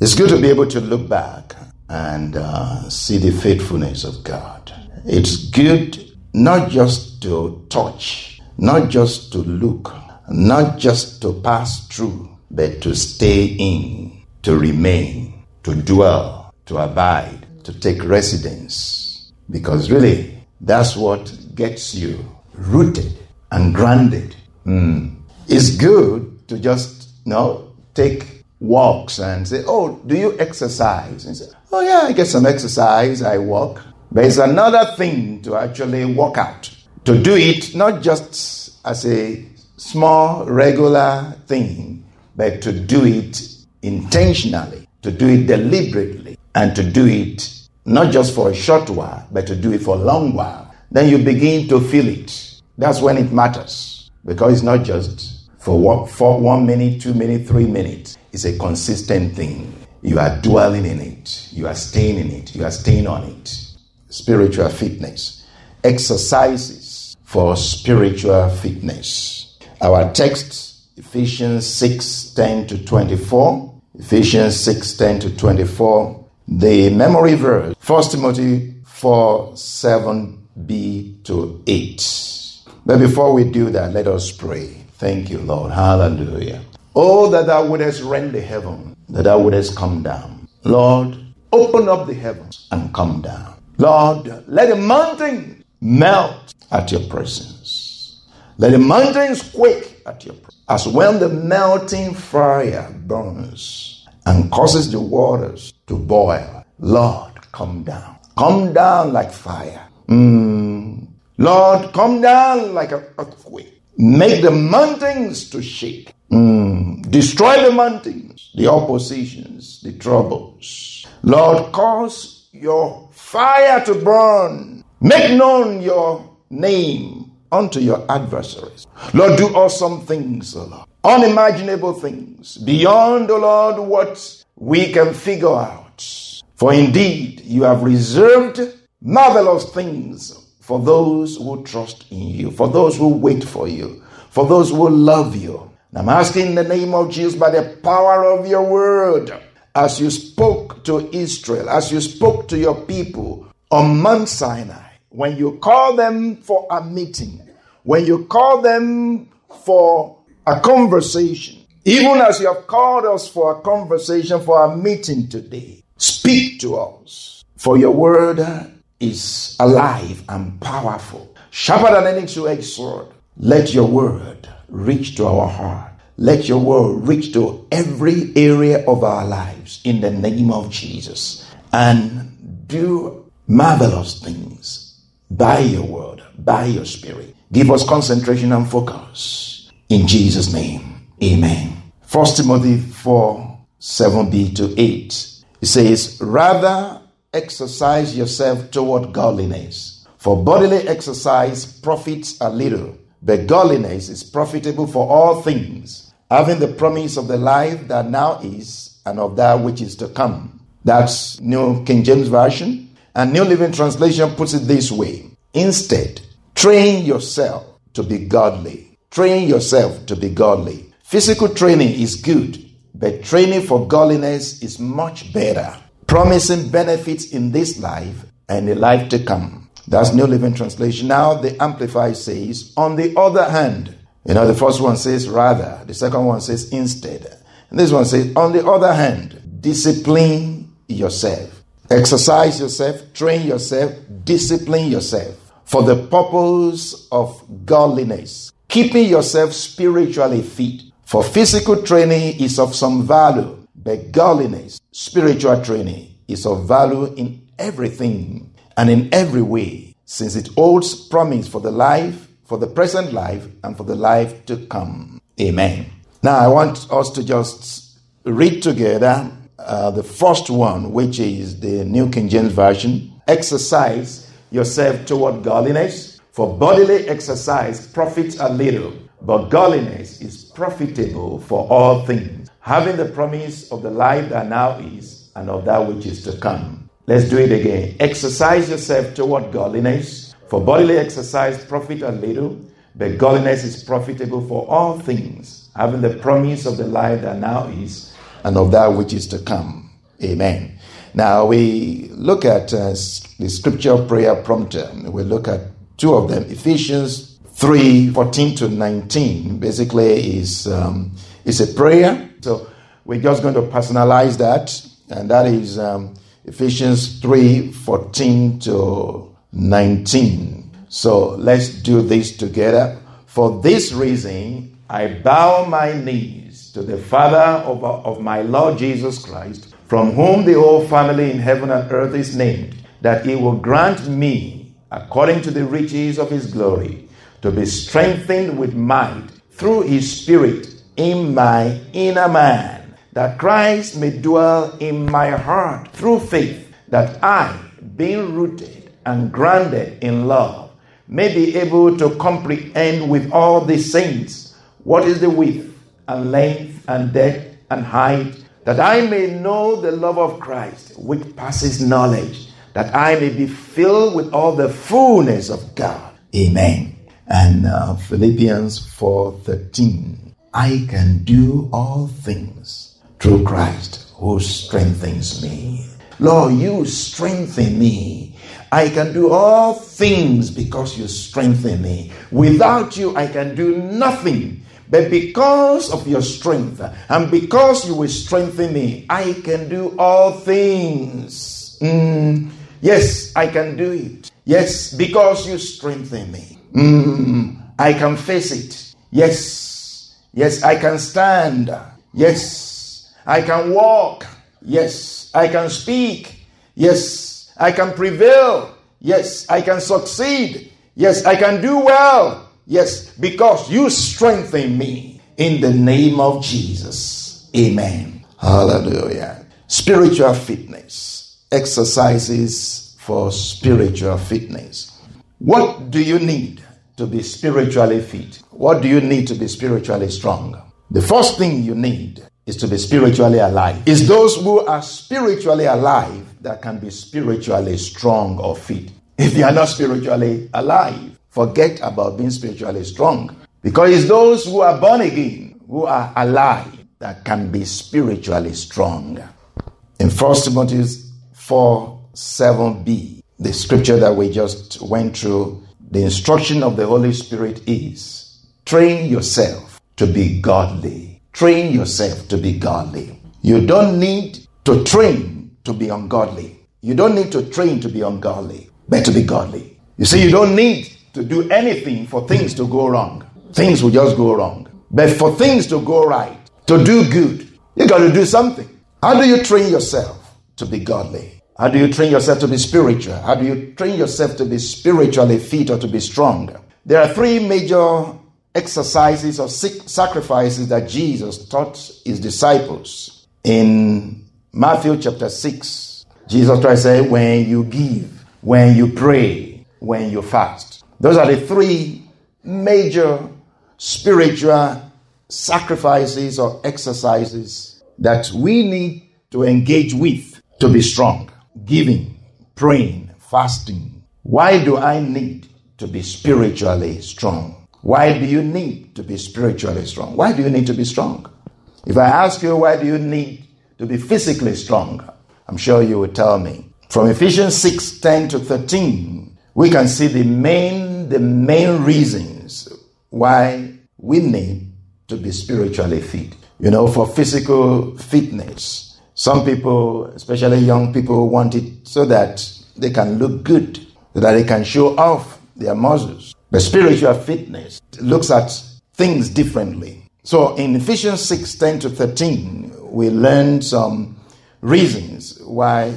It's good to be able to look back and uh, see the faithfulness of God. It's good not just to touch, not just to look, not just to pass through, but to stay in, to remain, to dwell, to abide, to take residence. Because really, that's what gets you rooted and grounded. Mm. It's good to just you know, take walks and say, Oh, do you exercise? And say, Oh, yeah, I get some exercise, I walk. But it's another thing to actually walk out, to do it not just as a small, regular thing, but to do it intentionally, to do it deliberately, and to do it not just for a short while, but to do it for a long while. Then you begin to feel it. That's when it matters because it's not just for one, for one minute, two minutes, three minutes. It's a consistent thing. You are dwelling in it, you are staying in it, you are staying on it. Spiritual fitness, exercises for spiritual fitness. Our text, Ephesians 6 10 to 24. Ephesians 6 10 to 24. The memory verse, 1 Timothy 4 7b to 8. But before we do that, let us pray. Thank you, Lord. Hallelujah. Oh, that thou wouldest rend the heaven, that thou wouldest come down. Lord, open up the heavens and come down. Lord, let the mountain melt at your presence. Let the mountains quake at your presence. As when the melting fire burns and causes the waters to boil. Lord, come down. Come down like fire. Mm. Lord, come down like an earthquake. Make the mountains to shake. Mm. Destroy the mountains, the oppositions, the troubles. Lord, cause your fire to burn. Make known your name unto your adversaries. Lord, do awesome things, O Lord. Unimaginable things beyond, O Lord, what we can figure out. For indeed, you have reserved marvelous things for those who trust in you, for those who wait for you, for those who love you. I'm asking in the name of Jesus by the power of your word, as you spoke to Israel, as you spoke to your people on Mount Sinai, when you call them for a meeting, when you call them for a conversation, even as you have called us for a conversation, for a meeting today, speak to us. For your word is alive and powerful, sharper than any two-edged sword. Let your word reach to our heart. Let your word reach to every area of our lives in the name of Jesus and do marvelous things by your word, by your spirit. Give us concentration and focus. In Jesus' name, amen. 1 Timothy 4 7b to 8. It says, Rather exercise yourself toward godliness. For bodily exercise profits a little, but godliness is profitable for all things, having the promise of the life that now is and of that which is to come. That's New King James Version. And New Living Translation puts it this way Instead, train yourself to be godly. Train yourself to be godly. Physical training is good, but training for godliness is much better, promising benefits in this life and the life to come. That's New Living Translation. Now the Amplified says, on the other hand, you know, the first one says rather, the second one says instead. And this one says, on the other hand, discipline yourself. Exercise yourself, train yourself, discipline yourself for the purpose of godliness, keeping yourself spiritually fit. For physical training is of some value, but godliness, spiritual training, is of value in everything and in every way, since it holds promise for the life, for the present life, and for the life to come. Amen. Now, I want us to just read together uh, the first one, which is the New King James Version. Exercise yourself toward godliness, for bodily exercise profits a little, but godliness is profitable for all things, having the promise of the life that now is and of that which is to come. Let's do it again. Exercise yourself toward godliness, for bodily exercise profit a little, but godliness is profitable for all things, having the promise of the life that now is and of that which is to come. Amen. Now we look at uh, the scripture prayer prompter. We look at two of them. Ephesians 3 14 to 19 basically is, um, is a prayer. So we're just going to personalize that, and that is um, Ephesians 3 14 to 19. So let's do this together. For this reason, I bow my knees to the Father of, of my Lord Jesus Christ, from whom the whole family in heaven and earth is named, that he will grant me, according to the riches of his glory, to be strengthened with might through his Spirit in my inner man, that Christ may dwell in my heart through faith, that I, being rooted and grounded in love, may be able to comprehend with all the saints what is the width and length and depth and height, that I may know the love of Christ, which passes knowledge, that I may be filled with all the fullness of God. Amen. And uh, Philippians 4:13, I can do all things through Christ who strengthens me. Lord, you strengthen me. I can do all things because you strengthen me. Without you, I can do nothing. But because of your strength and because you will strengthen me, I can do all things. Mm, yes, I can do it. Yes, because you strengthen me. Mm, I can face it. Yes, yes, I can stand. Yes, I can walk. Yes, I can speak. Yes, I can prevail. Yes, I can succeed. Yes, I can do well. Yes, because you strengthen me in the name of Jesus. Amen. Hallelujah. Spiritual fitness. Exercises for spiritual fitness. What do you need to be spiritually fit? What do you need to be spiritually strong? The first thing you need is to be spiritually alive. It's those who are spiritually alive that can be spiritually strong or fit. If you are not spiritually alive, forget about being spiritually strong. Because it's those who are born again, who are alive, that can be spiritually strong. In 1 Timothy 4 7b, the scripture that we just went through, the instruction of the Holy Spirit is train yourself to be godly. Train yourself to be godly. You don't need to train to be ungodly. You don't need to train to be ungodly, but to be godly. You see, you don't need to do anything for things to go wrong. Things will just go wrong. But for things to go right, to do good, you got to do something. How do you train yourself to be godly? How do you train yourself to be spiritual? How do you train yourself to be spiritually fit or to be strong? There are three major exercises or sacrifices that Jesus taught his disciples. In Matthew chapter 6, Jesus Christ said, When you give, when you pray, when you fast. Those are the three major spiritual sacrifices or exercises that we need to engage with to be strong. Giving, praying, fasting. Why do I need to be spiritually strong? Why do you need to be spiritually strong? Why do you need to be strong? If I ask you, why do you need to be physically strong? I'm sure you will tell me. From Ephesians 6 10 to 13, we can see the main, the main reasons why we need to be spiritually fit. You know, for physical fitness, some people, especially young people, want it so that they can look good, so that they can show off their muscles. But spiritual fitness looks at things differently. So in Ephesians 6 10 to 13, we learn some reasons why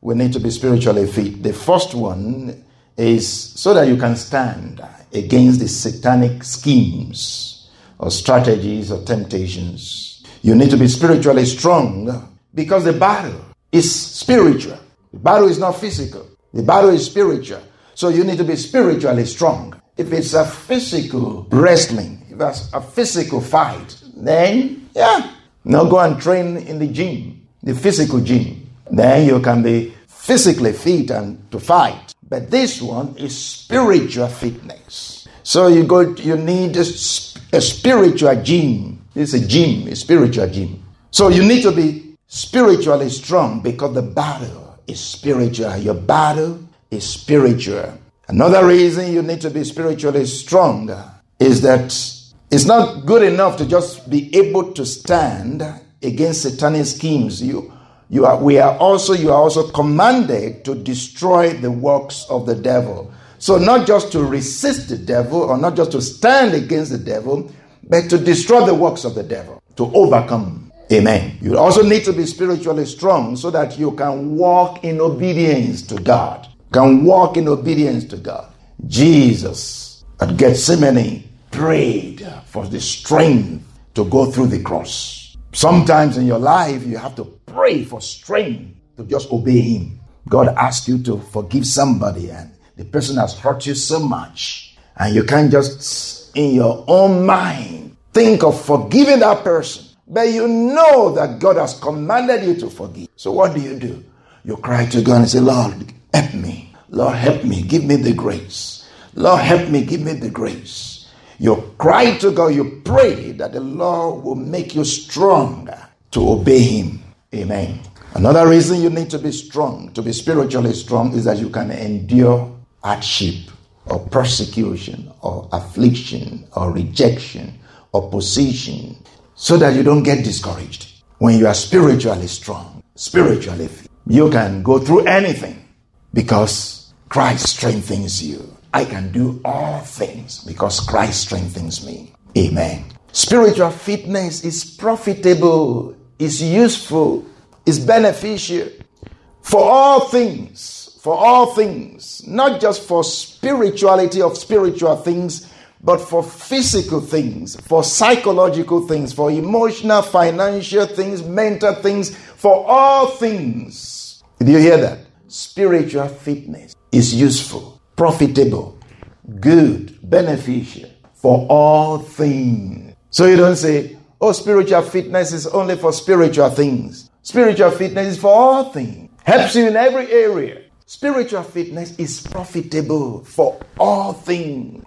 we need to be spiritually fit. The first one is so that you can stand against the satanic schemes or strategies or temptations. You need to be spiritually strong because the battle is spiritual. The battle is not physical, the battle is spiritual. So you need to be spiritually strong. If it's a physical wrestling, if it's a physical fight, then yeah, now go and train in the gym, the physical gym. Then you can be physically fit and to fight. But this one is spiritual fitness. So you go, you need a, a spiritual gym. It's a gym, a spiritual gym. So you need to be spiritually strong because the battle is spiritual. Your battle is spiritual. Another reason you need to be spiritually strong is that it's not good enough to just be able to stand against satanic schemes. You, you are, we are also, you are also commanded to destroy the works of the devil. So, not just to resist the devil or not just to stand against the devil, but to destroy the works of the devil, to overcome. Amen. You also need to be spiritually strong so that you can walk in obedience to God. Can walk in obedience to God. Jesus at Gethsemane prayed for the strength to go through the cross. Sometimes in your life, you have to pray for strength to just obey Him. God asked you to forgive somebody and the person has hurt you so much, and you can't just in your own mind think of forgiving that person, but you know that God has commanded you to forgive. So what do you do? You cry to God and say, Lord, help me. Lord, help me. Give me the grace. Lord, help me. Give me the grace. You cry to God, you pray that the Lord will make you stronger to obey Him. Amen. Another reason you need to be strong, to be spiritually strong, is that you can endure hardship or persecution or affliction or rejection, opposition, so that you don't get discouraged. When you are spiritually strong, spiritually you can go through anything because Christ strengthens you. I can do all things because Christ strengthens me. Amen. Spiritual fitness is profitable, is useful, is beneficial for all things for all things, not just for spirituality of spiritual things, but for physical things, for psychological things, for emotional, financial things, mental things, for all things. Did you hear that? Spiritual fitness is useful, profitable, good, beneficial for all things. So you don't say, oh, spiritual fitness is only for spiritual things. Spiritual fitness is for all things, helps you in every area. Spiritual fitness is profitable for all things.